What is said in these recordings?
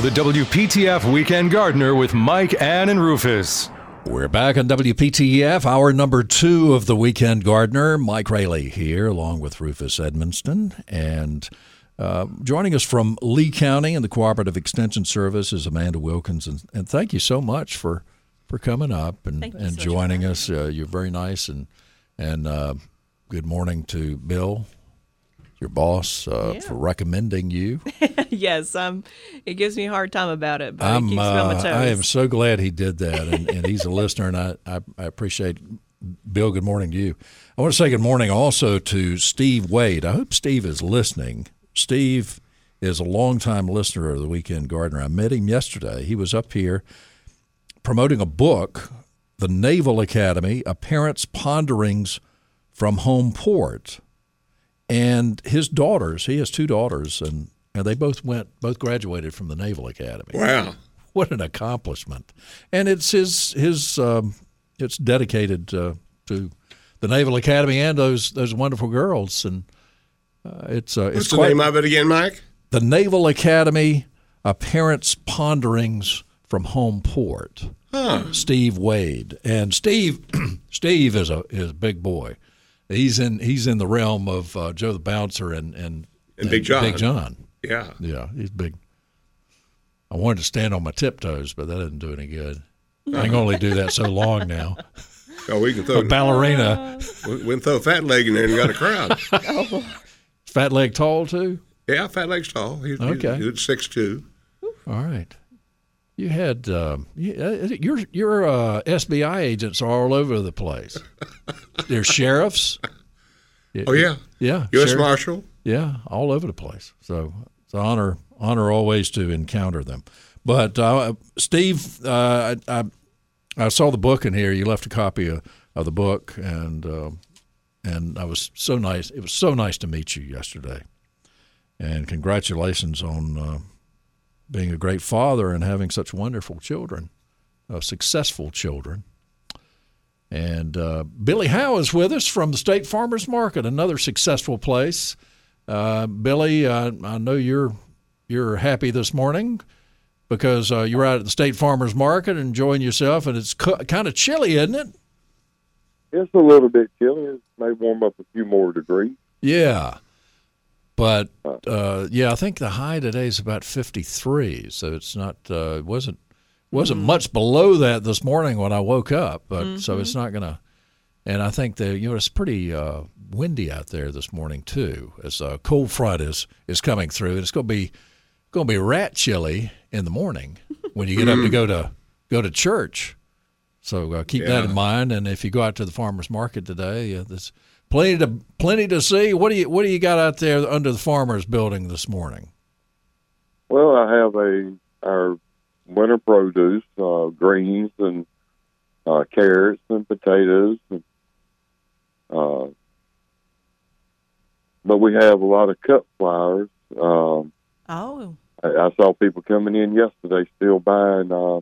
Now, the WPTF Weekend Gardener with Mike, Ann, and Rufus. We're back on WPTF, hour number two of the Weekend Gardener. Mike Raley here, along with Rufus Edmisten. And uh, joining us from Lee County and the Cooperative Extension Service is Amanda Wilkins. And, and thank you so much for, for coming up and, and so joining us. Uh, you're very nice. And, and uh, good morning to Bill, your boss, uh, Yeah. for recommending you. yes, um, it gives me a hard time about it, but I'm, keeps me on my uh, toes. I am so glad he did that, and, and he's a listener, and I, I, I appreciate. Bill, good morning to you. I want to say good morning also to Steve Wade. I hope Steve is listening. Steve is a longtime listener of the Weekend Gardener. I met him yesterday. He was up here promoting a book, The Naval Academy: A Parent's Ponderings from Home Port and his daughters he has two daughters and, and they both went both graduated from the naval academy Wow. what an accomplishment and it's his his um, it's dedicated uh, to the naval academy and those those wonderful girls and uh, it's uh, What's it's the quite name of it again, Mike? the naval academy a parent's ponderings from home port Huh. Steve Wade, and Steve, Steve is a is a big boy. He's in he's in the realm of uh, Joe the Bouncer and and, And Big John. Big John, Yeah. yeah, he's big. I wanted to stand on my tiptoes, but that didn't do any good. I can only do that so long now. Oh, we can throw A ballerina, we, can throw a Fat Leg in there and got a crowd. fat leg tall too. yeah, Fat Leg's tall. He's, Okay. He's, he's six two. All right. You had um, uh, your your uh, SBI agents are all over the place. They're sheriffs. Oh yeah. Yeah, U.S. sheriff- Marshal. Yeah, all over the place. So it's an honor honor always to encounter them. But uh, Steve, uh, I, I I saw the book in here. You left a copy of, of the book, and uh, and I was so nice. It was so nice to meet you yesterday, and congratulations on uh, being a great father and having such wonderful children, uh, successful children. And uh, Billy Howe is with us from the State Farmers Market, another successful place. Uh, Billy, uh, I know you're you're happy this morning because uh, you're out at the State Farmers Market enjoying yourself, and it's cu- kind of chilly, isn't it? It's a little bit chilly. It may warm up a few more degrees. Yeah, but uh, yeah, I think the high today is about 53, so it's not uh, it wasn't wasn't much below that this morning when I woke up, but so it's not gonna. And I think that you know it's pretty uh, windy out there this morning too, as a cold front is is coming through, and it's gonna be going to be rat chilly in the morning when you get up to go to go to church. So uh, keep that in mind. And if you go out to the farmers market today, uh, there's plenty to plenty to see. What do you what do you got out there under the farmers building this morning? Well, I have a our winter produce, uh, greens and uh, carrots and potatoes, and, uh, but we have a lot of cut flowers. Um, oh, I, I saw people coming in yesterday still buying uh,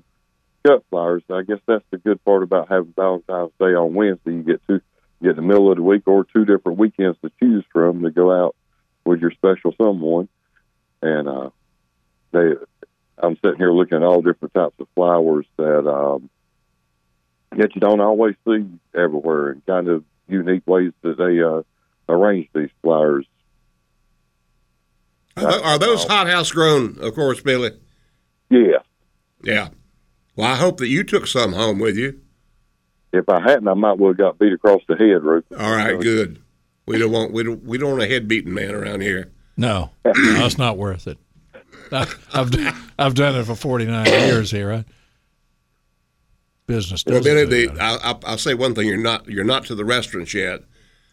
cut flowers. I guess that's the good part about having Valentine's Day on Wednesday. You get two, you get the middle of the week or two different weekends to choose from to go out with your special someone. And uh, they, I'm sitting here looking at all different types of flowers that um, that you don't always see everywhere, and kind of unique ways that they uh, arrange these flowers. Are Are those hothouse grown? Of course, Billy. Yeah. Yeah. Well, I hope that you took some home with you. If I hadn't, I might well have got beat across the head, Ruth. All right, good. We don't want we don't we don't want a head beating man around here. No, no, it's not worth it. I, I've I've done it for 49 years here. I, business. Well, doesn't Billy, do the, that. I, I, I'll say one thing: you're not you're not to the restaurants yet,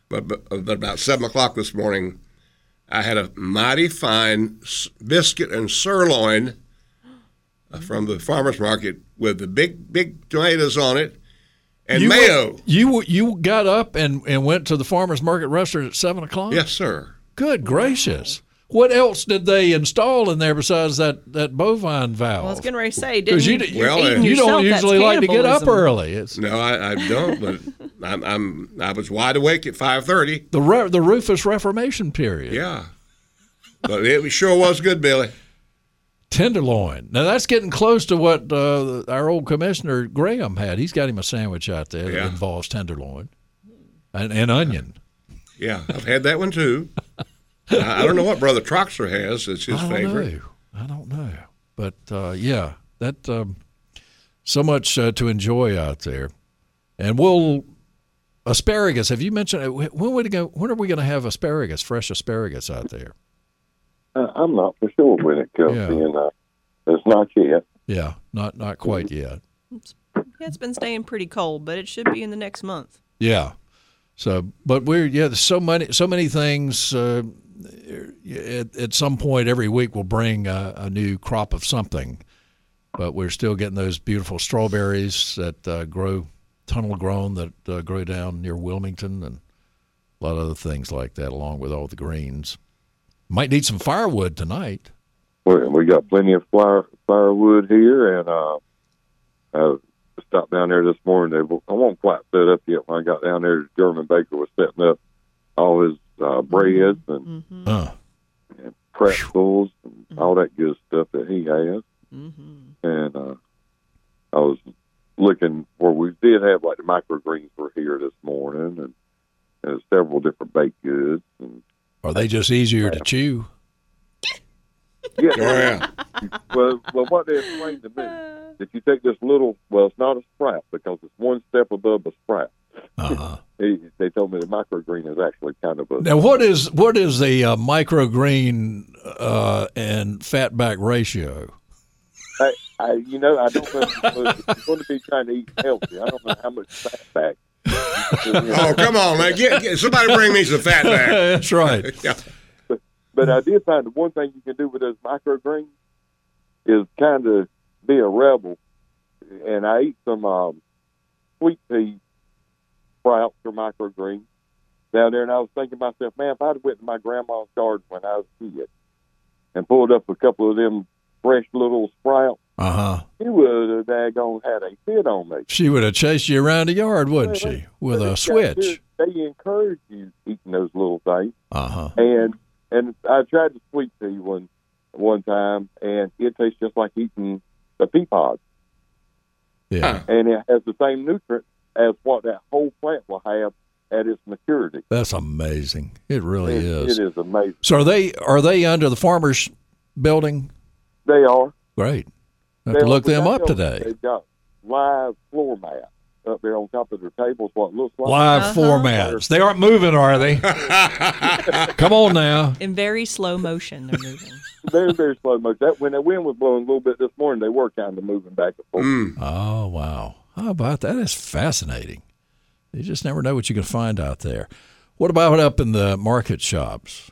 but, but, but about seven o'clock this morning, I had a mighty fine biscuit and sirloin uh, from the farmers market with the big big tomatoes on it, and you mayo. Went, you you got up and, and went to the farmers market restaurant at seven o'clock. Yes, sir. Good gracious! What else did they install in there besides that, that bovine valve? Well, I was getting ready to say, didn't Because you, you, d- you're Well, eating uh, you don't usually like to get up early. It's No, I, I don't. But I'm, I'm I was wide awake at five thirty. the Re- the Rufus Reformation period. Yeah, but it sure was good, Billy. Tenderloin. Now that's getting close to what uh, our old commissioner Graham had. He's got him a sandwich out there that involves tenderloin and, and onion. Yeah, I've had that one too. I, don't know what Brother Troxler has. It's his I favorite. know. I don't know. But uh, yeah, that um, so much uh, to enjoy out there, and we'll asparagus. Have you mentioned uh, when? When are we going to have asparagus, fresh asparagus out there? Uh, I'm not for sure when it comes Yeah. in. Uh, it's not yet. Yeah, not not quite yet. Yeah, it's been staying pretty cold, but it should be in the next month. Yeah. So, but we're yeah. There's so many so many things. Uh, at, at some point every week we'll bring a, a new crop of something, but we're still getting those beautiful strawberries that uh, grow tunnel grown that uh, grow down near Wilmington and a lot of other things like that, along with all the greens. Might need some firewood tonight. We, we got plenty of fire, firewood here, and uh, I stopped down there this morning. They, I won't quite set up yet. When I got down there, German baker was setting up all his uh, breads and Uh, and pretzels and all that good stuff that he has. And uh, I was looking where we did have like the microgreens were here this morning, and, and several different baked goods. And are they just easier to chew? yeah, Oh yeah, well, well, what they explained to me, if you take this little, well, it's not a sprout because it's one step above a sprout. Uh-huh. They, they told me the microgreen is actually kind of a Now, what is what is the uh, microgreen uh, and fatback ratio? I, I, you know, I don't know if you're going to be trying to eat healthy. I don't know how much fat back. Oh come on, man! Get, get, somebody bring me some fat back. That's right. Yeah. But I did find the one thing you can do with those microgreens is kind of be a rebel. And I eat some um, sweet pea sprouts or microgreens down there, and I was thinking to myself, man, if I'd went to my grandma's garden when I was a kid and pulled up a couple of them fresh little sprouts, Uh huh. she would have daggone had a fit on me. She would have chased you around the yard, wouldn't she, with a switch? They encourage you eating those little things. Uh huh. and and I tried the sweet pea one one time, and it tastes just like eating the pea pod, Yeah, and it has the same nutrients as what that whole plant will have at its maturity. that's amazing. It really It- is. It is amazing. So are they are they under the farmers building? They are. Great. I have to look them up today. They've got live floor mats up there on top of their tables. What looks like. Live floor mats. They aren't moving, are they? Come on now. In very slow motion, they're moving. Very very slow motion. That when the wind was blowing a little bit this morning, they were kind of moving back and forth. Mm. Oh wow! How about that? that? Is fascinating. You just never know what you can find out there. What about up in the market shops?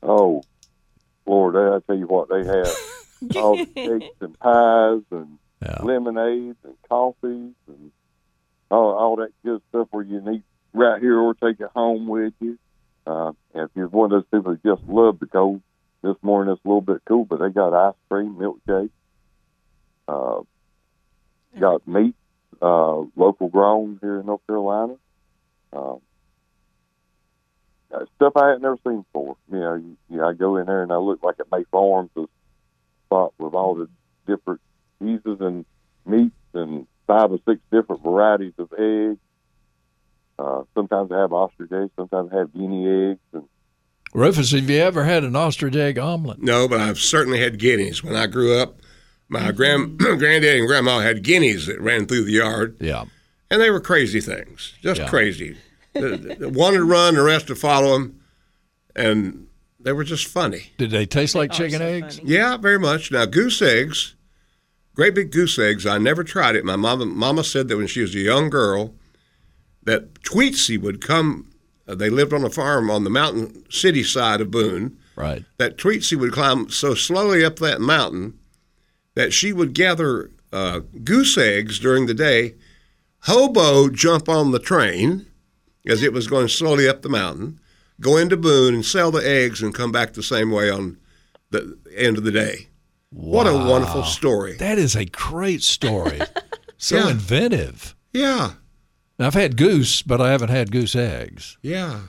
Oh, Lord, I tell you what, they have all the cakes and pies and Yeah. lemonades and coffees and all, all that good stuff where you can eat right here or take it home with you. Uh, if you're one of those people that just love the cold, this morning it's a little bit cool, but they got ice cream, milkshake, uh, got meat, uh, local grown here in North Carolina. Um, stuff I had never seen before. You know, you, you, I go in there and I look like at May Farms, a spot with all the different cheeses and meats and five or six different varieties of eggs. Uh, sometimes I have ostrich eggs, sometimes I have guinea eggs, and Rufus, have you ever had an ostrich egg omelet? No, but I've certainly had guineas. When I grew up, my grand granddad and grandma had guineas that ran through the yard, Yeah. and they were crazy things, just Yeah. crazy. The- the- One would run, the rest would follow them, and they were just funny. Did they taste like Are chicken so eggs? funny. Yeah, very much. Now, goose eggs, great big goose eggs. I never tried it. My mama, mama said that when she was a young girl, that Tweetsie would come. Uh, they lived on a farm on the mountain city side of Boone. Right. That Tweetsie would climb so slowly up that mountain that she would gather uh, goose eggs during the day, hobo jump on the train as it was going slowly up the mountain, go into Boone and sell the eggs and come back the same way on the end of the day. What a wonderful story. That is a great story. so Yeah. inventive. Yeah, Now, I've had goose, but I haven't had goose eggs. yeah.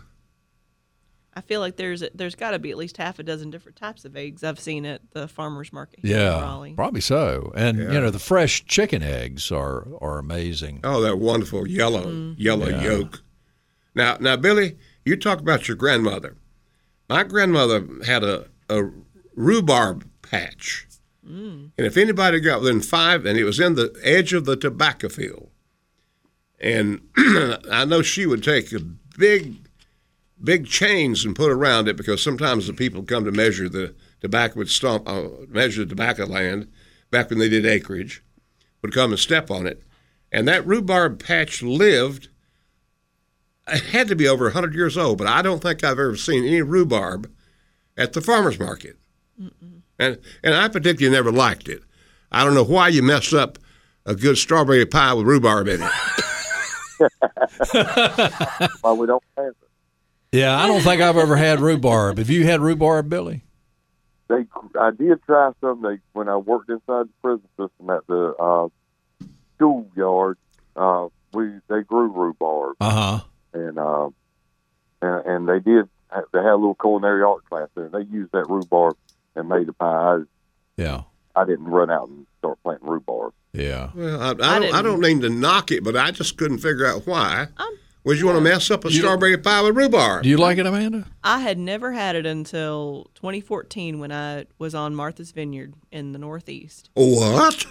I feel like there's there's got to be at least half a dozen different types of eggs I've seen at the farmers market here Yeah, Raleigh. probably so. And you know, the fresh chicken eggs are are amazing. Oh, that wonderful yellow, Mm-hmm. yellow Yeah. yolk. Now, now, Billy, you talk about your grandmother. My grandmother had a, a rhubarb patch, Mm. and if anybody got within five, and it was in the edge of the tobacco field, and I know she would take a big, big chains and put around it because sometimes the people come to measure the tobacco would stomp, uh, measure the tobacco land back when they did acreage, would come and step on it, and that rhubarb patch lived. It had to be over 100 years old, but I don't think I've ever seen any rhubarb at the farmer's market. And, and I particularly never liked it. I don't know why you messed up a good strawberry pie with rhubarb in it. Why we don't have it? Yeah, I don't think I've ever had rhubarb. Have you had rhubarb, Billy? They, I did try some. They when I worked inside the prison system at the uh, schoolyard. Uh, we they grew rhubarb, Uh huh. And uh, and, and they did. They had a little culinary art class there. and They used that rhubarb and made a pie. Yeah. I didn't run out and start planting rhubarb. Yeah. Well, I, I, I don't, I didn't- don't mean to knock it, but I just couldn't figure out why. Um, Would you want to mess up a You- strawberry pie with rhubarb? Do you like it, Amanda? I had never had it until 2014 when I was on Martha's Vineyard in the Northeast. what?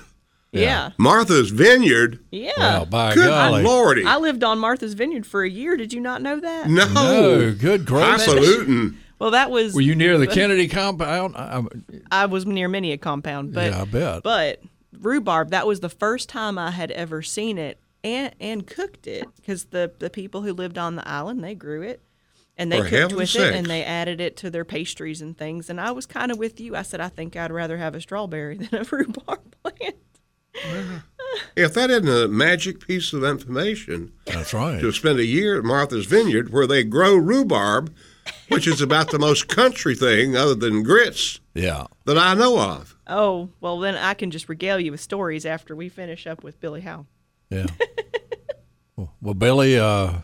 Yeah. Martha's Vineyard? Yeah. Well, by Good golly. lordy. I lived on Martha's Vineyard for a year. Did you not know that? no. No, good gracious. Highfalutin. Well, that was Were you near the Kennedy compound? I, I was near many a compound, but yeah, I bet. but rhubarb that was the first time I had ever seen it and and cooked it because the the people who lived on the island they grew it and they For cooked heaven's with it and they added it to their pastries and things and I was kind of with you. I said I think I'd rather have a strawberry than a rhubarb plant. If that isn't a magic piece of information, That's right. to spend a year at Martha's Vineyard where they grow rhubarb, which is about the most country thing other than grits Yeah. that I know of. Oh well, then I can just regale you with stories after we finish up with Billy Howe. Yeah. well, well, Billy, uh,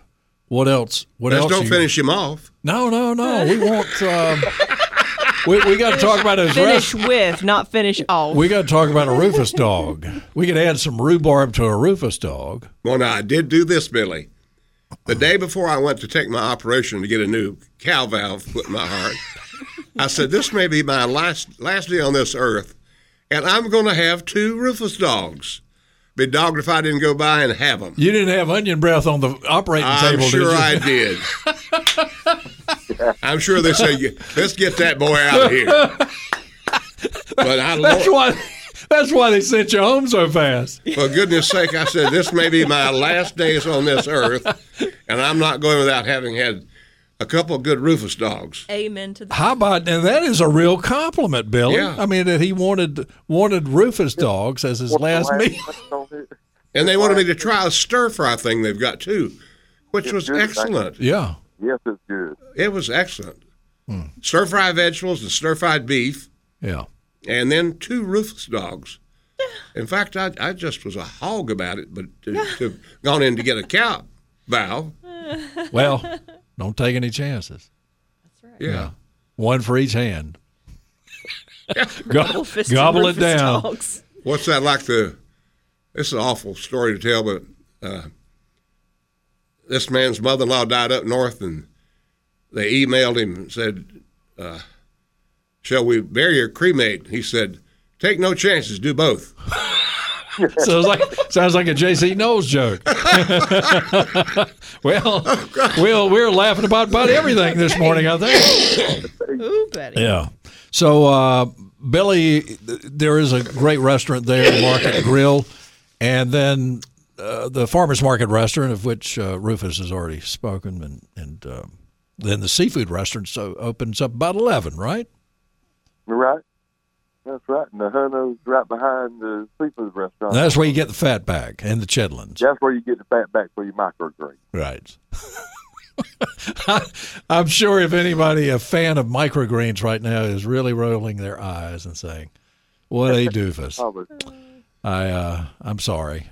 what else? What Let's else? don't you- finish him off. No, no, no. We want. Um, we we got to talk about his Finish rest. with, not finish off. We got to talk about a Rufus dog. We could add some rhubarb to a Rufus dog. Well, now I did do this, Billy. The day before I went to take my operation to get a new cow valve put in my heart, I said, "This may be my last last day on this earth, and I'm going to have two Rufus dogs. Be dogged if I didn't go by and have them. You didn't have onion breath on the operating table. I'm table, sure did you? I did. I'm sure they say, "Let's get that boy out of here." But I, That's why. That's why they sent you home so fast. for goodness sake, I said, "This may be my last days on this earth, and I'm not going without having had a couple of good Rufus dogs." Amen to that. How about and that is a real compliment, Billy. Yeah. I mean that he wanted wanted Rufus dogs as his last What's meal. last one on here? And they wanted me to try a stir fry thing they've got too, which was good. excellent. Yeah. Yes, it's good. It was excellent. Stir fry vegetables and stir fried beef, Yeah. and then two Rufus dogs. In fact, I, I just was a hog about it, but to, to gone in to get a cow valve. Well, don't take any chances. That's right. Yeah. One for each hand. Go- gobble it down. dogs. What's that like? The this is an awful story to tell, but uh, this man's mother-in-law died up north, and they emailed him and said, uh, "Shall we bury or cremate?" He said, "Take no chances. Do both." Sounds like sounds like a JC Knowles joke. well, well, we're laughing about about everything this morning. I think. Ooh, Betty. Yeah. So, uh, Billy, there is a great restaurant there, Market Grill, and then uh, the farmers market restaurant, of which uh, Rufus has already spoken, and and um, then the seafood restaurant so opens up about eleven, right? Right? That's right. And the Hunno's right behind the seafood restaurant. That's where you get the fat back and the chitlins. That's where you get the fat back for your microgreens. Right. I'm sure if anybody, a fan of microgreens right now, is really rolling their eyes and saying, "What a doofus!" I, uh, I'm sorry.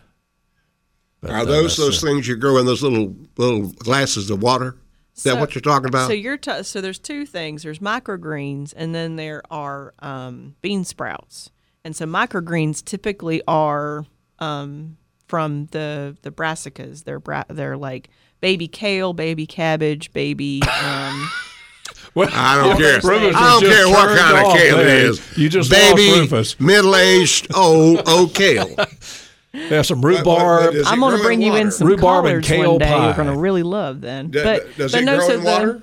But, Are those that's, those uh, things you grow in those little little glasses of water? Is that what you're talking about? So you're t- so there's two things. There's microgreens, and then there are um, bean sprouts. And so microgreens typically are um, from the the brassicas. They're bra- they're like baby kale, baby cabbage, baby. Um, I don't care. I don't care what turned kind of kale it there. is. You just baby, lost Rufus. middle-aged, old, old kale. They have some What- what- rhubarb. I'm going to bring you in some Rhubarb and kale one day. pie. You're going to really love then. D- but does but it no, grow so in the- water?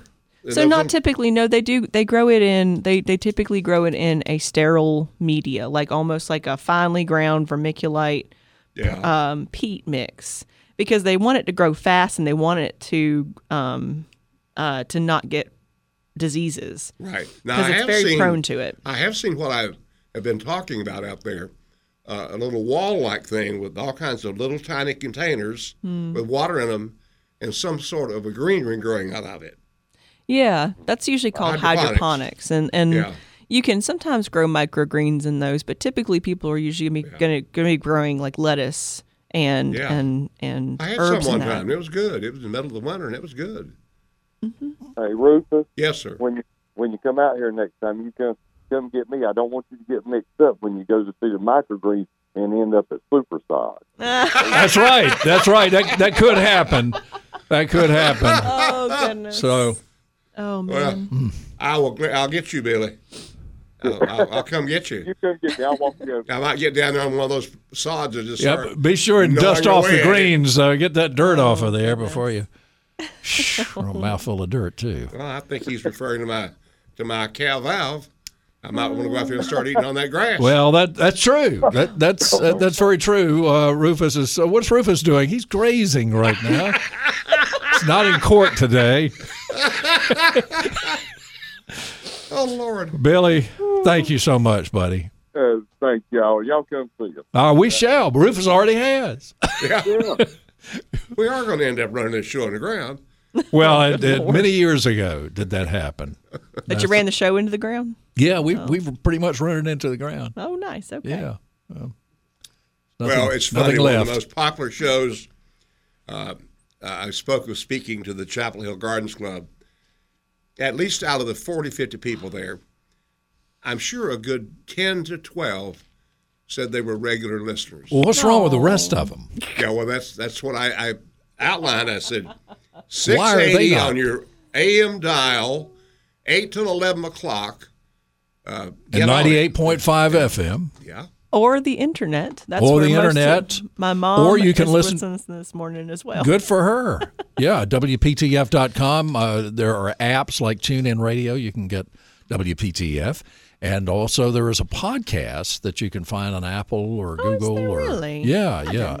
So not typically. No, they do. They grow it in. They they typically grow it in a sterile media, like almost like a finely ground vermiculite Yeah. um, peat mix, because they want it to grow fast and they want it to um, uh, to not get diseases right. Now because I it's have very seen, prone to it. I have seen what I have been talking about out there. Uh, a little wall-like thing with all kinds of little tiny containers Hmm. with water in them, and some sort of a greenery growing out of it. Yeah, that's usually called Hydroponics. hydroponics, and and Yeah. you can sometimes grow microgreens in those, but typically people are usually going to be growing like lettuce and Yeah. and and I had herbs some one that. time. It was good. It was in the middle of the winter, and it was good. Hey, Rufus, Yes, sir. when you when you come out here next time, you come come get me. I don't want you to get mixed up when you go to see the microgreens and end up at Superside. That's right. That's right. That that could happen. That could happen. Oh goodness. So oh man. Well. I will. I'll get you, Billy. I'll, I'll, I'll come get you. You come get me. I want to go. I might get down there on one of those sods and just Yep. Be sure and dust off the greens. Uh, get that dirt off of there before you. Shh, a mouthful of dirt too. Well, I think he's referring to my to my cow valve. I might want to go out there and start eating on that grass. Well, that that's true. That that's that, that's very true. Uh, Rufus is. Uh, what's Rufus doing? He's grazing right now. He's not in court today. oh Lord, Billy, thank you so much, buddy. Uh, thank y'all. Y'all come see us. Uh, we shall. Rufus already has. yeah, Yeah. we are going to end up running this show on the ground. Well, it, it, many years ago did that happen. That you ran the show into the ground. Yeah, we we've pretty much run it into the ground. Oh, nice. Okay. Yeah. Um, well, it's funny. nothing One of the most popular shows. Uh, I spoke of speaking to the Chapel Hill Gardens Club. At least out of the 40, 50 people there, I'm sure a good 10 to 12 said they were regular listeners. Well, what's wrong with the rest of them? Yeah, well, that's that's what I, I outlined. I said Why are 680 on your AM dial, 8 till 11 o'clock. Uh, And on it. ninety-eight point five FM. Yeah. Or the internet. That's Or where the most internet. my mom. Or you can listen- listening this morning as well. Good for her. Yeah, WPTF.com. Uh, there are apps like TuneIn Radio. You can get WPTF. And also, there is a podcast that you can find on Apple or Oh, is Google there or really? yeah, yeah.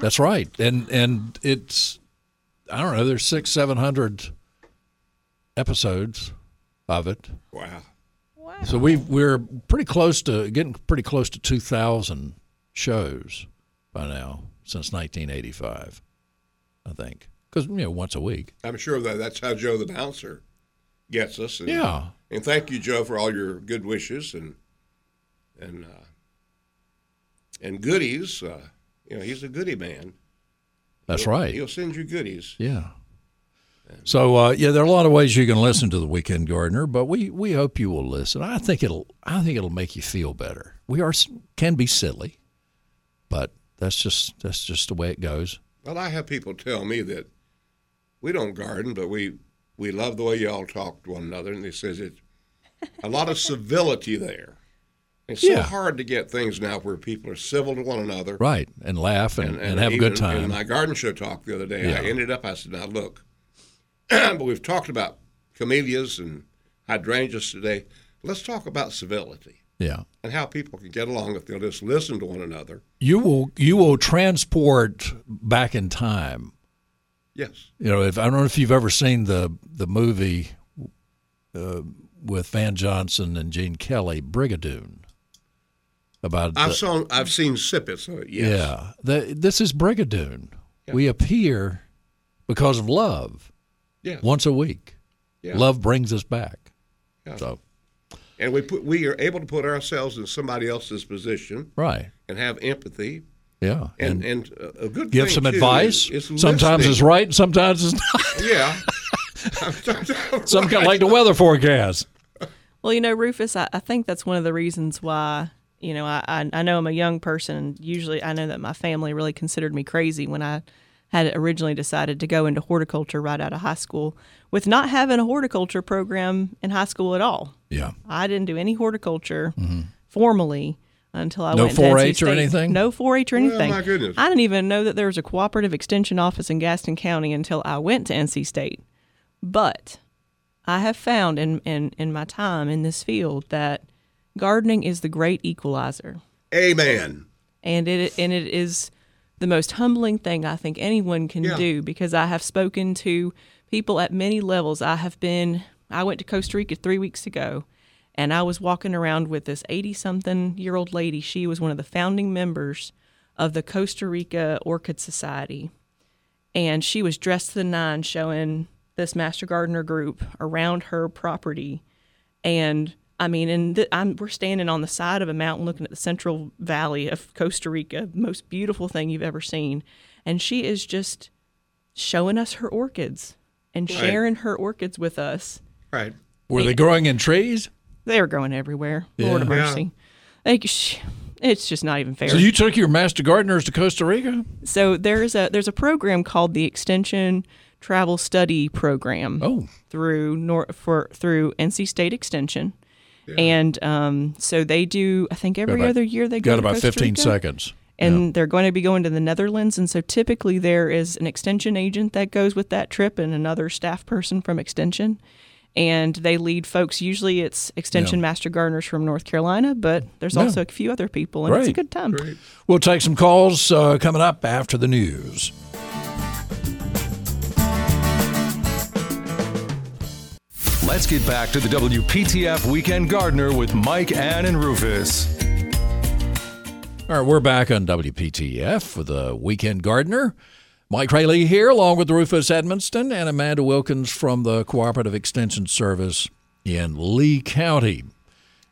That's right. And and it's I don't know. There's six, seven hundred episodes of it. Wow. So we we're pretty close to getting pretty close to two thousand shows by now since 1985. I think because you know once a week. I'm sure that that's how Joe the bouncer gets us. And, Yeah. And thank you, Joe, for all your good wishes and and uh, and goodies. Uh, you know, he's a goodie man. That's He'll- right. He'll send you goodies. Yeah. So uh, yeah, there are a lot of ways you can listen to the Weekend Gardener, but we, we hope you will listen. I think it'll I think it'll make you feel better. We are can be silly, but that's just that's just the way it goes. Well, I have people tell me that we don't garden, but we we love the way y'all talk to one another, and they says it's a lot of civility there. It's so Yeah. hard to get things now where people are civil to one another. Right, and laugh and, and, have a good time. In my garden show talk the other day, Yeah. I ended up. I said, "Now look, but we've talked about camellias and hydrangeas today. Let's talk about civility yeah. and how people can get along if they'll just listen to one another." you will you will transport back in time. Yes. You know, if I don't know if you've ever seen the the movie uh, with Van Johnson and Gene Kelly, Brigadoon. about. I've the- saw I've seen snippets of it. Yes. Yeah, the, this is Brigadoon. We appear because of love Yeah. once a week. Yeah. Love brings us back. Yeah. So And we put we are able to put ourselves in somebody else's position right, and have empathy yeah, and and, uh, a good give thing, some too, advice. is- is sometimes it's right, sometimes it's not. Yeah. Some kind of like the weather forecast. Well, you know, Rufus, I, I think that's one of the reasons why, you know, I, I, I know I'm a young person. And usually I know that my family really considered me crazy when I had originally decided to go into horticulture right out of high school with not having a horticulture program in high school at all. Yeah, I didn't do any horticulture formally until I Mm-hmm. No went to NC 4-H or State. anything? No 4-H or anything. my goodness. I didn't even know that there was a cooperative extension office in Gaston County until I went to NC State. But I have found in, in, in my time in this field that gardening is the great equalizer. Amen. And it and it is the most humbling thing I think anyone can Yeah. do because I have spoken to people at many levels. I have been I went to Costa Rica 3 weeks ago and I was walking around with this 80 something year old lady. She was one of the founding members of the Costa Rica Orchid Society and she was dressed to the nine showing this master gardener group around her property and I mean, and th- I'm, we're standing on the side of a mountain looking at the Central Valley of Costa Rica, most beautiful thing you've ever seen. And she is just showing us her orchids and Right. sharing her orchids with us. Right. were they growing in trees? They're growing everywhere. Lord of Yeah. mercy. Like, it's just not even fair. So you took your master gardeners to Costa Rica? So there's a there's a program called the Extension Travel Study Program. Oh. through Nor- for through NC State Extension, and um, so they do. I think every about- other year they go Got about Costa 15 Rica. seconds. and they're going to be going to the Netherlands. And so typically there is an extension agent that goes with that trip and another staff person from extension. And they lead folks. Usually it's extension Yeah. master gardeners from North Carolina, but there's Yeah. also a few other people, and it's a good time. We'll take some calls uh, coming up after the news. Let's get back to the WPTF Weekend Gardener with Mike, Ann, and Rufus. All right, we're back on WPTF with the Weekend Gardener. Mike Raley here, along with Rufus Edmisten and Amanda Wilkins from the Cooperative Extension Service in Lee County.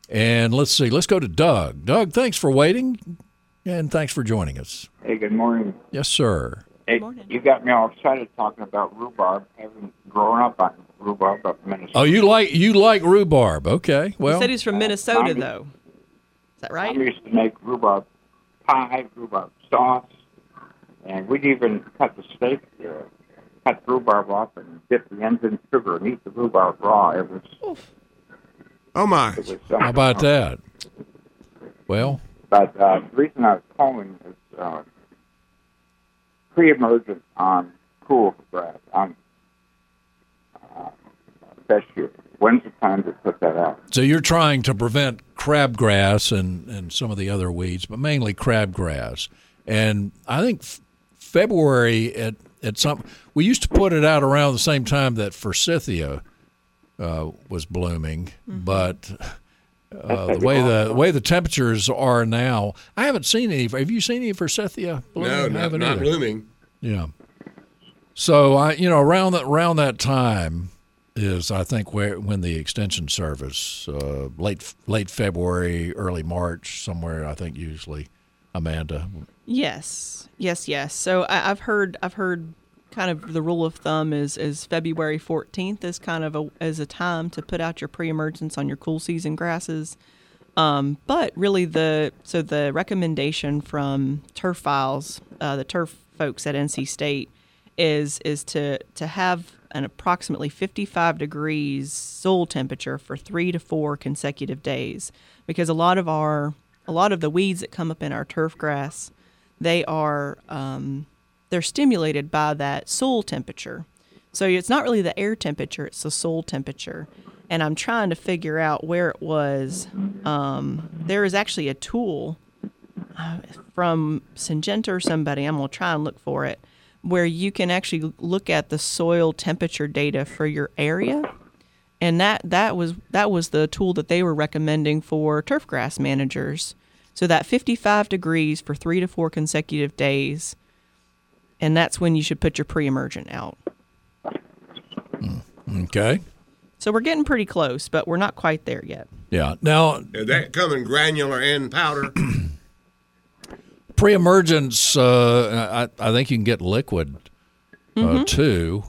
And let's see, let's go to Doug. Doug, thanks for waiting and thanks for joining us. Hey, good morning. Yes, sir. Hey, morning. you got me all excited talking about rhubarb. Having grown up on rhubarb up in Minnesota. Oh, you like you like rhubarb? Okay, He well, said he's from Minnesota, Tommy. though. Is that right? I right? used to make rhubarb pie, rhubarb sauce, and we'd even cut the steak, uh, cut rhubarb off and dip the ends in sugar and eat the rhubarb raw. It was, Oh my. it was something. how about that? Well, But uh, the reason I was calling is uh, pre-emergent on cool grass on uh, fescue. When's the time to put that out? so you're trying to prevent crabgrass and, and some of the other weeds, but mainly crabgrass. And I think f- February at at some we used to put it out around the same time that forsythia uh, was blooming, but uh, the way the, the way the temperatures are now, I haven't seen any. Have you seen any forsythia blooming? No, not, haven't blooming. Yeah. So I, you know, around that around that time is I think where when the extension service uh, late late February, early March, somewhere I think usually Amanda. Yes, yes, yes. So I, I've heard, I've heard, kind of the rule of thumb is is February fourteenth is kind of a as a time to put out your pre-emergence on your cool season grasses. Um, but really, the so the recommendation from turf files, uh, the turf folks at NC State, is is to to have an approximately 55 degrees soil temperature for three to four consecutive days, because a lot of our a lot of the weeds that come up in our turf grass, they are um, they're stimulated by that soil temperature. So it's not really the air temperature; it's the soil temperature. And I'm trying to figure out where it was. Um, there is actually a tool uh, from Syngenta or somebody. I'm gonna try and look for it, where you can actually look at the soil temperature data for your area, and that that was that was the tool that they were recommending for turf grass managers So that 55 degrees for three to four consecutive days, and that's when you should put your pre-emergent out. Hmm, okay. So we're getting pretty close, but we're not quite there yet. Yeah. Now, Did that coming granular and powder? pre-emergence, uh, I, I think you can get liquid uh, Mm-hmm. too,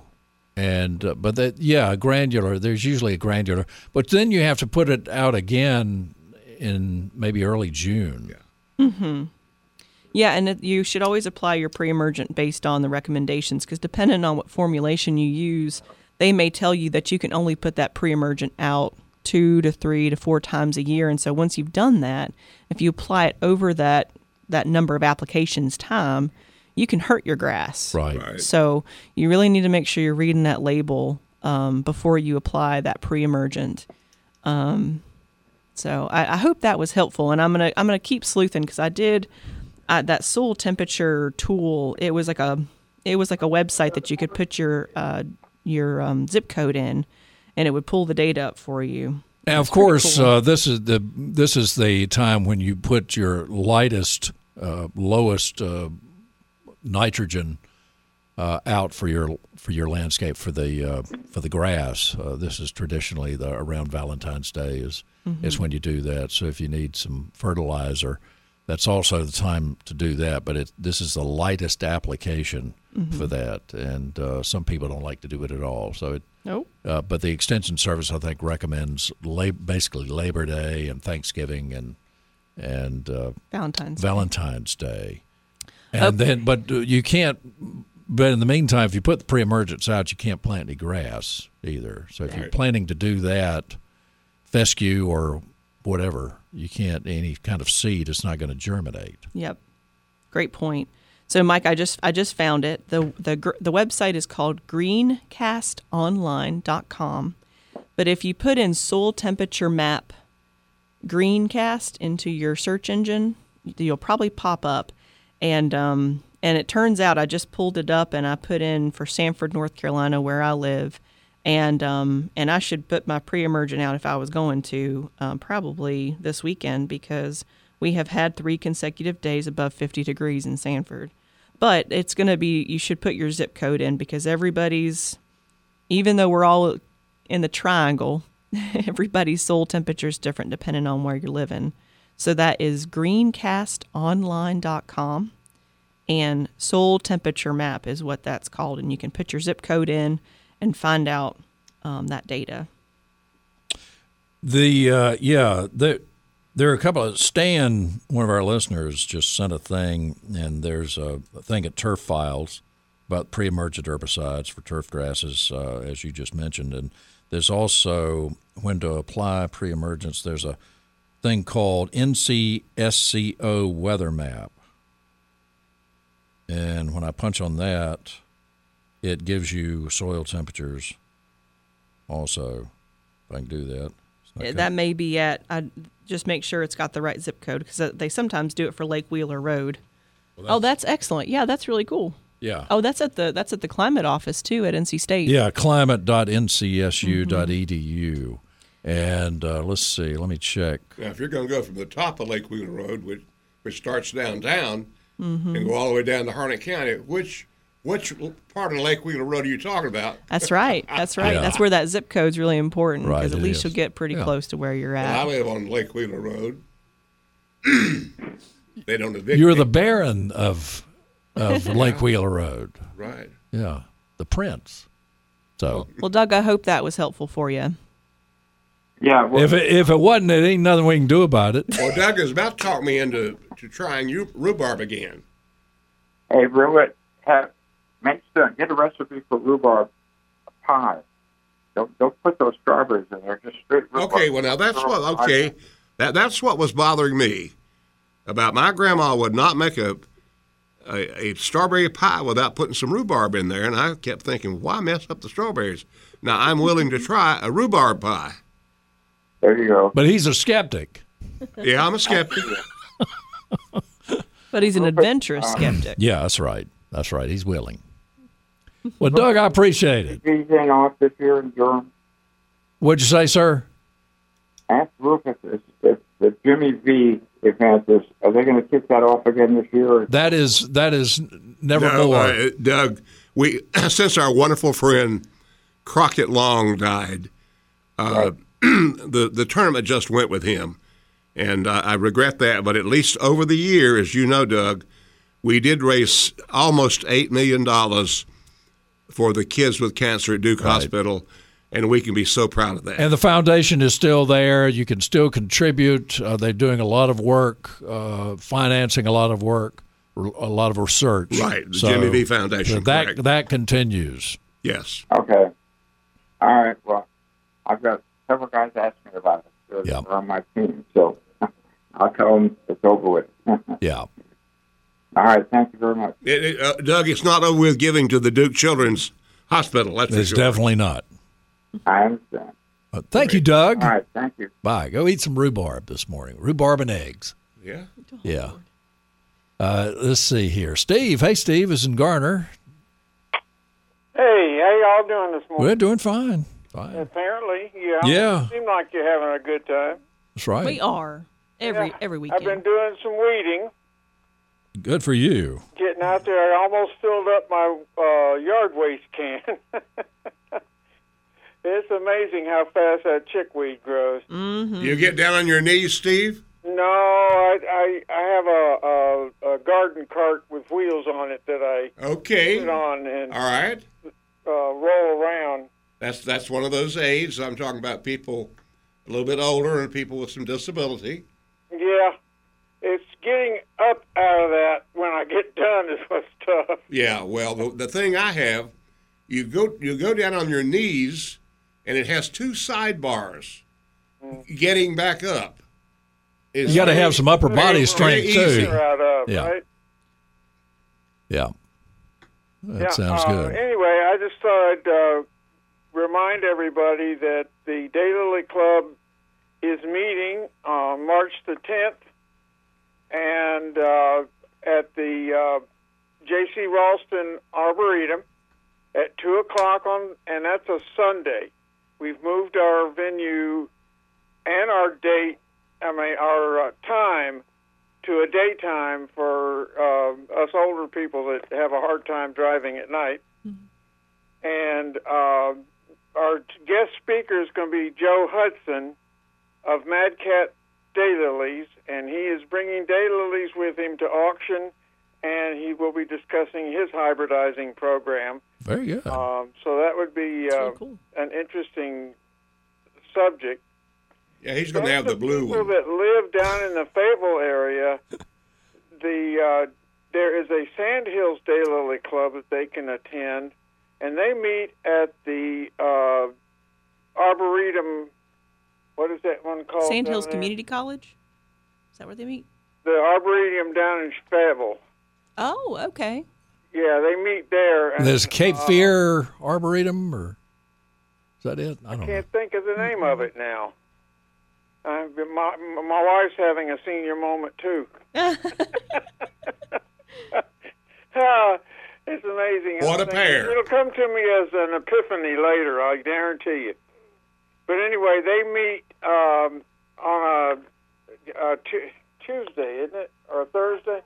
and uh, but that yeah, granular. There's usually a granular, but then you have to put it out again in maybe early June. Yeah, Yeah. and it, you should always apply your pre-emergent based on the recommendations because depending on what formulation you use, they may tell you that you can only put that pre-emergent out two to three to four times a year. And so once you've done that, if you apply it over that that number of applications time, you can hurt your grass. Right. Right. So you really need to make sure you're reading that label um, before you apply that pre-emergent. Um, so I, I hope that was helpful, and I'm gonna I'm gonna keep sleuthing because I did uh, that soil temperature tool. It was like a it was like a website that you could put your uh, your um, zip code in, and it would pull the data up for you. Now, of course, cool. uh, this is the this is the time when you put your lightest, uh, lowest uh, nitrogen uh, out for your for your landscape for the uh, for the grass. Uh, this is traditionally the around Valentine's Day is is when you do that. So if you need some fertilizer, that's also the time to do that. But it this is the lightest application for that, and uh, some people don't like to do it at all. So it Nope. uh, but the Extension Service, I think, recommends lab- basically Labor Day and Thanksgiving and and uh, Valentine's. Valentine's Day, and then but uh, you can't. But in the meantime, if you put the pre-emergence out, you can't plant any grass either. So if you're planning to do that, fescue or whatever, you can't any kind of seed. It's not going to germinate. Yep. Great point. So Mike, I just I just found it. The the the website is called greencastonline.com. But if you put in soil temperature map greencast into your search engine, you'll probably pop up and um and it turns out I just pulled it up and I put in for Sanford, North Carolina where I live and um and I should put my pre-emergent out if I was going to um, probably this weekend because we have had three consecutive days above 50 degrees in Sanford. But it's going to be you should put your zip code in because everybody's even though we're all in the triangle, everybody's soil temperature is different depending on where you're living. So that is greencastonline.com and soil temperature map is what that's called. And you can put your zip code in and find out um, that data. The uh, yeah, there there are a couple of Stan, one of our listeners, just sent a thing, and there's a, thing at Turf Files about pre-emergent herbicides for turf grasses, uh, as you just mentioned, and there's also when to apply pre-emergence. There's a thing called NCSCO weather map, and when I punch on that, it gives you soil temperatures. Also, if I can do that. It's not Uh, co- That may be at, I just make sure it's got the right zip code because they sometimes do it for Lake Wheeler Road. oh, that's excellent. Yeah, that's really cool. yeah. Oh, that's at the that's at the climate office too at NC State. Yeah, climate.ncsu.edu. And uh, let's see, let me check. Now, if you're going to go from the top of Lake Wheeler Road, which, which starts downtown, Mm-hmm. and go all the way down to Harnett County, which which part of Lake Wheeler Road are you talking about? That's right. That's right. Yeah. That's where that zip code's really important Right, because at least is. you'll get pretty Yeah. close to where you're Well, I live on Lake Wheeler Road. they don't evict You're me. the baron of of Lake Wheeler Road. right. Yeah, the prince. So Well, Doug, I hope that was helpful for you. Yeah, well, if it, if it wasn't, it ain't nothing we can do about it. Well, Doug is about to talk me into to trying you rhubarb again. hey, Ruett, have make sure get a recipe for rhubarb pie. Don't don't put those strawberries in there. Just straight rhubarb. Okay, well now that's what okay, that that's what was bothering me about my grandma would not make a, a a strawberry pie without putting some rhubarb in there, and I kept thinking, why mess up the strawberries? Now I'm willing to try a rhubarb pie. There you go. But he's a skeptic. Yeah, I'm a skeptic. But he's an adventurous skeptic. Yeah, that's right. That's right. He's willing. Well, Doug, I appreciate it. Anything off this year in Durham? What'd you say, sir? Ask Rufus if, if, if Jimmy V St. Francis. Are they going to kick that off again this year? That is that is never No, more. uh, Doug, we since our wonderful friend Crockett Long died, uh, the the tournament just went with him, and uh, I regret that. But at least over the year, as you know, Doug, we did raise almost eight million dollars for the kids with cancer at Duke Hospital, and we can be so proud of that. and the foundation is still there. You can still contribute. Uh, they're doing a lot of work, uh, financing a lot of work, a lot of research. Right, the Jimmy V Foundation, That correct. that continues. yes. Okay. All right. Well, I've got several guys asking about it. They're Yeah. on my team, so I'll tell them it's over with. All Yeah. right. Thank you very much. It, it, uh, Doug, it's not over with giving to the Duke Children's Hospital. That's It's sure. definitely not. I understand. Uh, thank you, Doug. All right. Thank you. Bye. Go eat some rhubarb this morning. Rhubarb and eggs. Yeah. Yeah. Uh, let's see here. Steve. Hey, Steve is in Garner. Hey, how y'all doing this morning? We're doing fine. Fine. Apparently, yeah. Yeah. Seem like you're having a good time. That's right. We are every Yeah. every weekend. I've been doing some weeding, Good for you. getting out there. I almost filled up my uh, yard waste can. it's amazing how fast that chickweed grows. Mm-hmm. You get down on your knees, Steve? No, I I, I have a, a a garden cart with wheels on it that I Okay. put on and All right. uh, roll around. That's that's one of those aids. I'm talking about people a little bit older and people with some disability. Yeah, it's getting up out of that when I get done is what's tough. Yeah. Well, the, the thing I have, you go you go down on your knees, and it has two sidebars. Getting back up. Is You got to have some upper body strength easy. too. Right up, Yeah. right? Yeah. That Yeah, sounds uh, good. Anyway, I just thought I'd uh, remind everybody that the Daylily Club is meeting on March the 10th and uh, at the uh, J.C. Raulston Arboretum at 2 o'clock on, and that's a Sunday. We've moved our venue and our date, I mean, our uh, time to a daytime for uh, us older people that have a hard time driving at night. And uh, our guest speaker is going to be Joe Hudson of Mad Cat Daylilies, and he is bringing daylilies with him to auction, and he will be discussing his hybridizing program. Very good. Um, so that would be uh, cool. an interesting subject. Yeah, he's going to have the blue people one. that live down in the Fayetteville area, the uh, there is a Sandhills Daylily Club that they can attend, and they meet at the uh, Arboretum. What is that one called? down Sandhills there? Community College. Is that where they meet? The Arboretum down in Fayetteville. Oh, okay. Yeah, they meet there. And, There's Cape uh, Fear Arboretum, or is that it? I don't know. Can't think of the name of it now. Uh, my my wife's having a senior moment too. Ah, it's amazing. What a I think pair. It'll come to me as an epiphany later, I guarantee you. But anyway, they meet um, on a, a Tuesday, isn't it, or a Thursday?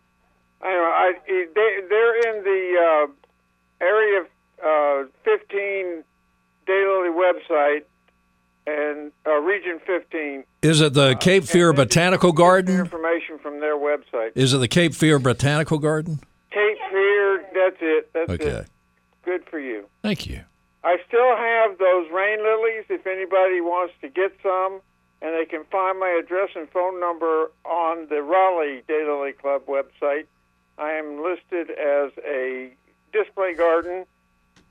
Anyway, I, they, they're in the uh, area uh, 15 Daylily website and uh, Region 15. Is it the Cape Fear Botanical Garden? Information from their website. Is it the Cape Fear Botanical Garden? Cape Fear, that's it. That's Okay. it. Good for you. Thank you. I still have those rain lilies if anybody wants to get some, and they can find my address and phone number on the Raleigh Daylily Club website. I am listed as a display garden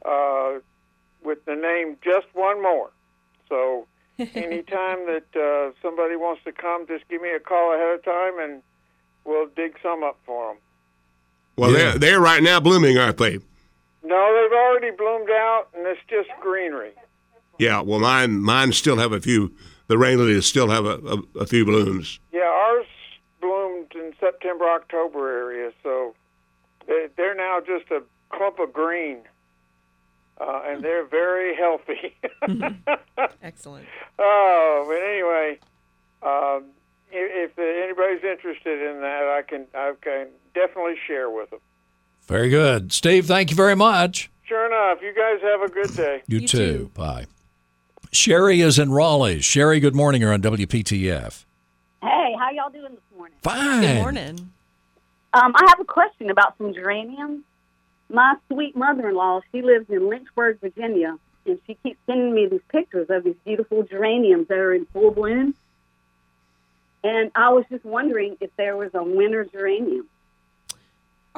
uh, with the name Just One More. So anytime that uh, somebody wants to come, just give me a call ahead of time, and we'll dig some up for them. Well, Yeah. they're, they're right now blooming, aren't they? No, they've already bloomed out, and it's just greenery. Yeah. Well, mine mine still have a few. The rain lilies still have a, a, a few blooms. Yeah, ours bloomed in September, October area, so they, they're now just a clump of green, uh, and they're very healthy. Excellent. oh, but anyway, um, if, if anybody's interested in that, I can I can definitely share with them. Very good. Steve, thank you very much. Sure enough, you guys have a good day. You, You too. too. Bye. Sherry is in Raleigh. Sherry, good morning. You're on WPTF. Hey, how y'all doing this morning? Fine. Good morning. Um, I have a question about some geraniums. My sweet mother-in-law, she lives in Lynchburg, Virginia, and she keeps sending me these pictures of these beautiful geraniums that are in full bloom. And I was just wondering if there was a winter geranium.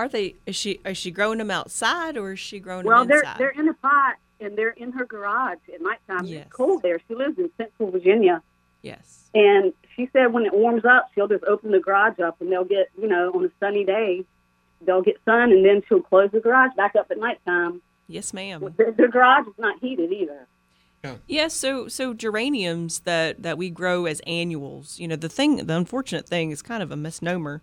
Are they? Is she? Is she growing them outside or is she growing Well, them they're inside? they're in a pot and they're in her garage at nighttime. Yes. It's cold there. She lives in Central Virginia, yes. and she said when it warms up, she'll just open the garage up and they'll get you know on a sunny day, they'll get sun, and then she'll close the garage back up at nighttime. Yes, ma'am. The, the garage is not heated either. Yes, so so geraniums that that we grow as annuals. You know, the thing, the unfortunate thing is kind of a misnomer.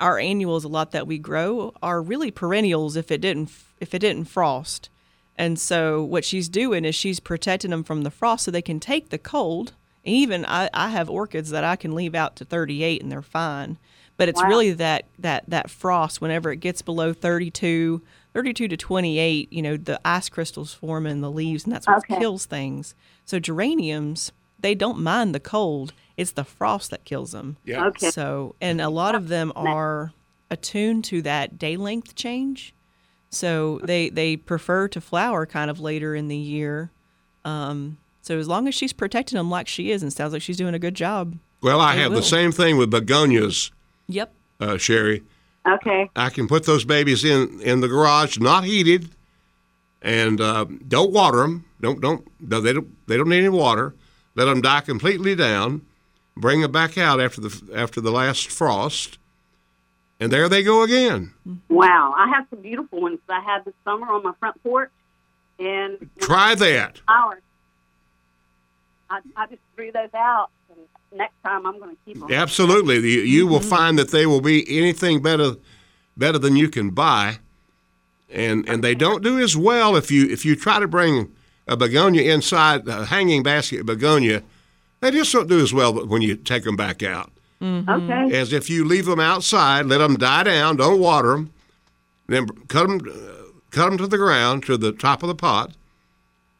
Our annuals, a lot that we grow, are really perennials if it didn't if it didn't frost. And so what she's doing is she's protecting them from the frost so they can take the cold. And Even I, I have orchids that I can leave out to 38 and they're fine. But it's Wow. really that that that frost whenever it gets below 32, 32 to 28, you know, the ice crystals form in the leaves and that's what Okay. kills things. So geraniums, they don't mind the cold. It's the frost that kills them. Yeah. Okay. So, and a lot of them are attuned to that day length change. So they they prefer to flower kind of later in the year. Um, so as long as she's protecting them like she is, and sounds like she's doing a good job. Well, I have will. the same thing with begonias, Yep. uh, Sherry. Okay. I can put those babies in in the garage, not heated, and uh, don't water them. Don't don't no, they don't they don't need any water. Let them die completely down. Bring them back out after the after the last frost, and there they go again. Wow. I have some beautiful ones that I had this summer on my front porch, and Try that. flowers. I, I just threw those out, and next time I'm going to keep them. Absolutely, you, you will mm-hmm. find that they will be anything better better than you can buy, and and they don't do as well if you if you try to bring a begonia inside a hanging basket begonia. They just don't do as well when you take them back out. Okay. As if you leave them outside, let them die down, don't water them, then cut them uh, cut them to the ground to the top of the pot,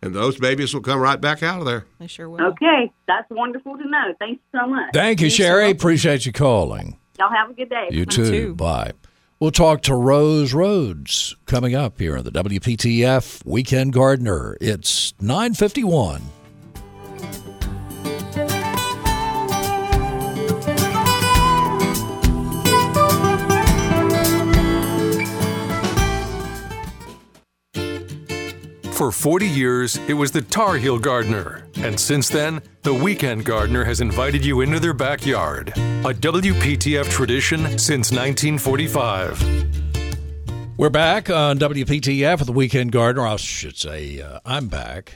and those babies will come right back out of there. They sure will. Okay. That's wonderful to know. Thanks so much. Thank you, You're so Sherry. Appreciate you calling. Y'all have a good day. You too. too. Bye. We'll talk to Rose Rhodes coming up here on the WPTF Weekend Gardener. It's 951. For 40 years, it was the Tar Heel Gardener. And since then, the Weekend Gardener has invited you into their backyard. A WPTF tradition since 1945. We're back on WPTF with the Weekend Gardener. I should say uh, I'm back.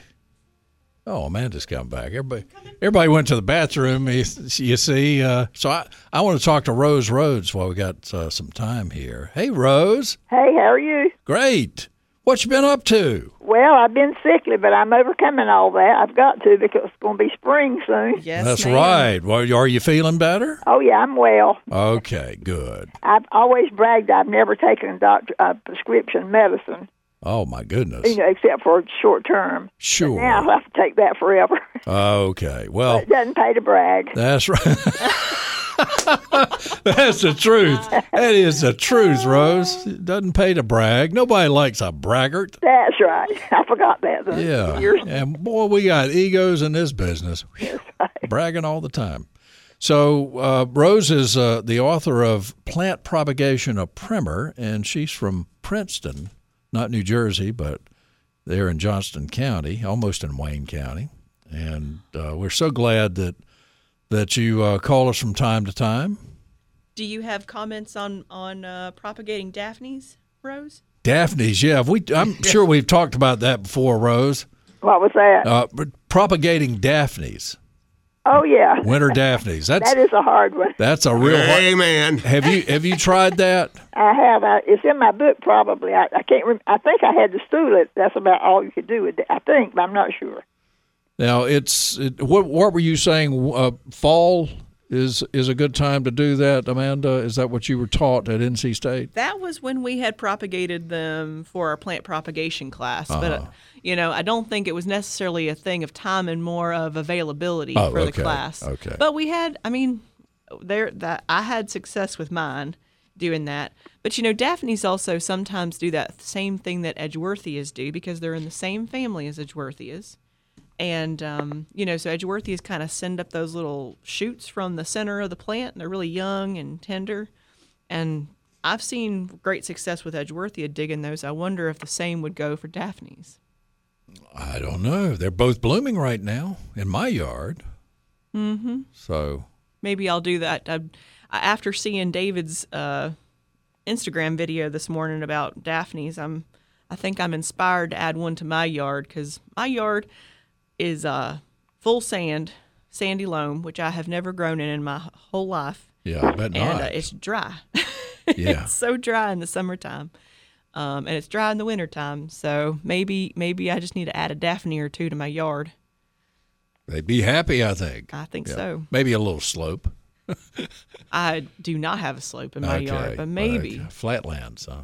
Oh, Amanda's come back. Everybody, everybody went to the bathroom. You, you see, uh, so I, I want to talk to Rose Rhodes while we got uh, some time here. Hey, Rose. Hey, how are you? Great. What you been up to? Well, I've been sickly, but I'm overcoming all that. I've got to because it's going to be spring soon. Yes, That's ma'am. right. Well, are you feeling better? Oh yeah, I'm well. Okay, good. I've always bragged I've never taken doctor uh, prescription medicine, Oh my goodness. you know, except for short term. Sure. Now I'll have to take that forever. Okay. Well, it doesn't pay to brag. that's right. that's the truth. That is the truth, Rose. It doesn't pay to brag. Nobody likes a braggart. That's right. I forgot that. The Yeah. years- And boy, we got egos in this business. Bragging all the time. So, uh, Rose is uh, the author of Plant Propagation a Primer, and she's from Princeton, not New Jersey, but there in Johnston County, almost in Wayne County. And uh, we're so glad that that you uh, call us from time to time. Do you have comments on on uh, propagating Daphnes, Rose? Daphnes, yeah, we. I'm sure we've talked about that before, Rose. What was that? Uh, but propagating Daphnes, oh yeah, winter Daphnes. That's that is a hard one. that's a real. hard- Amen. Have you have you tried that? I have. I, it's in my book probably. I, I can't. Rem- I think I had to stool it. That's about all you could do with it. I think, but I'm not sure. Now it's it, what what were you saying? Uh, fall is is a good time to do that, Amanda? Is that what you were taught at NC State? That was when we had propagated them for our plant propagation class. But, Uh-huh. uh, you know, I don't think it was necessarily a thing of time and more of availability Oh, for the okay. class. Okay. But we had, I mean, there that I had success with mine doing that. But, you know, Daphne's also sometimes do that same thing that Edgeworthias do because they're in the same family as Edgeworthias. And, um, you know, so Edgeworthias kind of send up those little shoots from the center of the plant, and they're really young and tender. And I've seen great success with Edgeworthia digging those. I wonder if the same would go for Daphne's. I don't know. They're both blooming right now in my yard. Mm-hmm. So Maybe I'll do that. I, I, after seeing David's uh, Instagram video this morning about Daphne's, I'm, I think I'm inspired to add one to my yard because my yard is uh, full sand, sandy loam, which I have never grown in in my whole life. yeah, I bet and not. uh, it's dry. Yeah. it's so dry in the summertime, um, and it's dry in the wintertime. So maybe maybe I just need to add a daphne or two to my yard. They'd be happy, I think. I think Yeah. so. Maybe a little slope. I do not have a slope in my okay, yard, but maybe. okay. flatlands. Huh?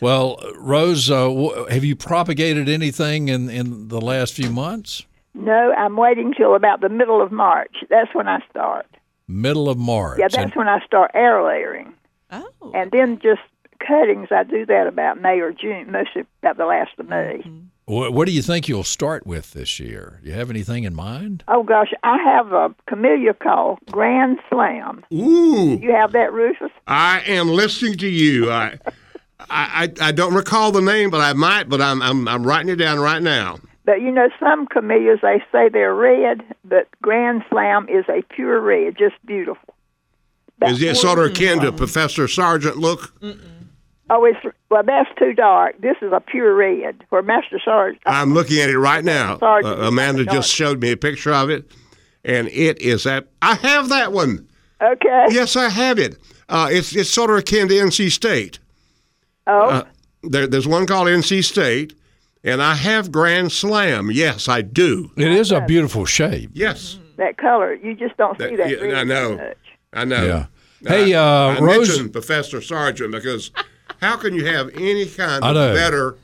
Well, Rose, uh, have you propagated anything in in the last few months? No, I'm waiting till about the middle of March. That's when I start. Middle of March. Yeah, And- that's when I start air layering. Oh. And then just cuttings, I do that about May or June, mostly about the last of May. What, what do you think you'll start with this year? You have anything in mind? Oh gosh, I have a camellia called Grand Slam. Ooh, You have that, Rufus? I am listening to you. I, I, I I don't recall the name, but I might. But I'm I'm I'm writing it down right now. But you know, some camellias they say they're red, but Grand Slam is a pure red, just beautiful. Is it sort of akin to Professor Sargent look? Oh, it's well, that's too dark. This is a pure red. Where Master Sarge, I'm looking at it right now. Sergeant Uh, Amanda just showed me a picture of it, and it is that I have that one. okay. Yes, I have it. Uh, it's it's sort of akin to NC State. Oh, Uh, there, there's one called NC State, and I have Grand Slam. Yes, I do. It is a beautiful shape. Yes, that color, you just don't see That- that. yeah, red I know. much. I know. Yeah. Hey, uh, I Rose. mentioned Professor Sargent because how can you have any kind of better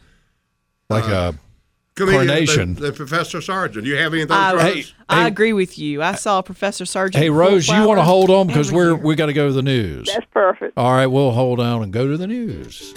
Like a comedian Carnation. than, than Professor Sargent? Do you have anything? I, Rose? Hey, I hey- agree with you. I saw Professor Sargent. hey Rose, you want to hold on because we're year. we got to go to the news. That's perfect. All right, we'll hold on and go to the news.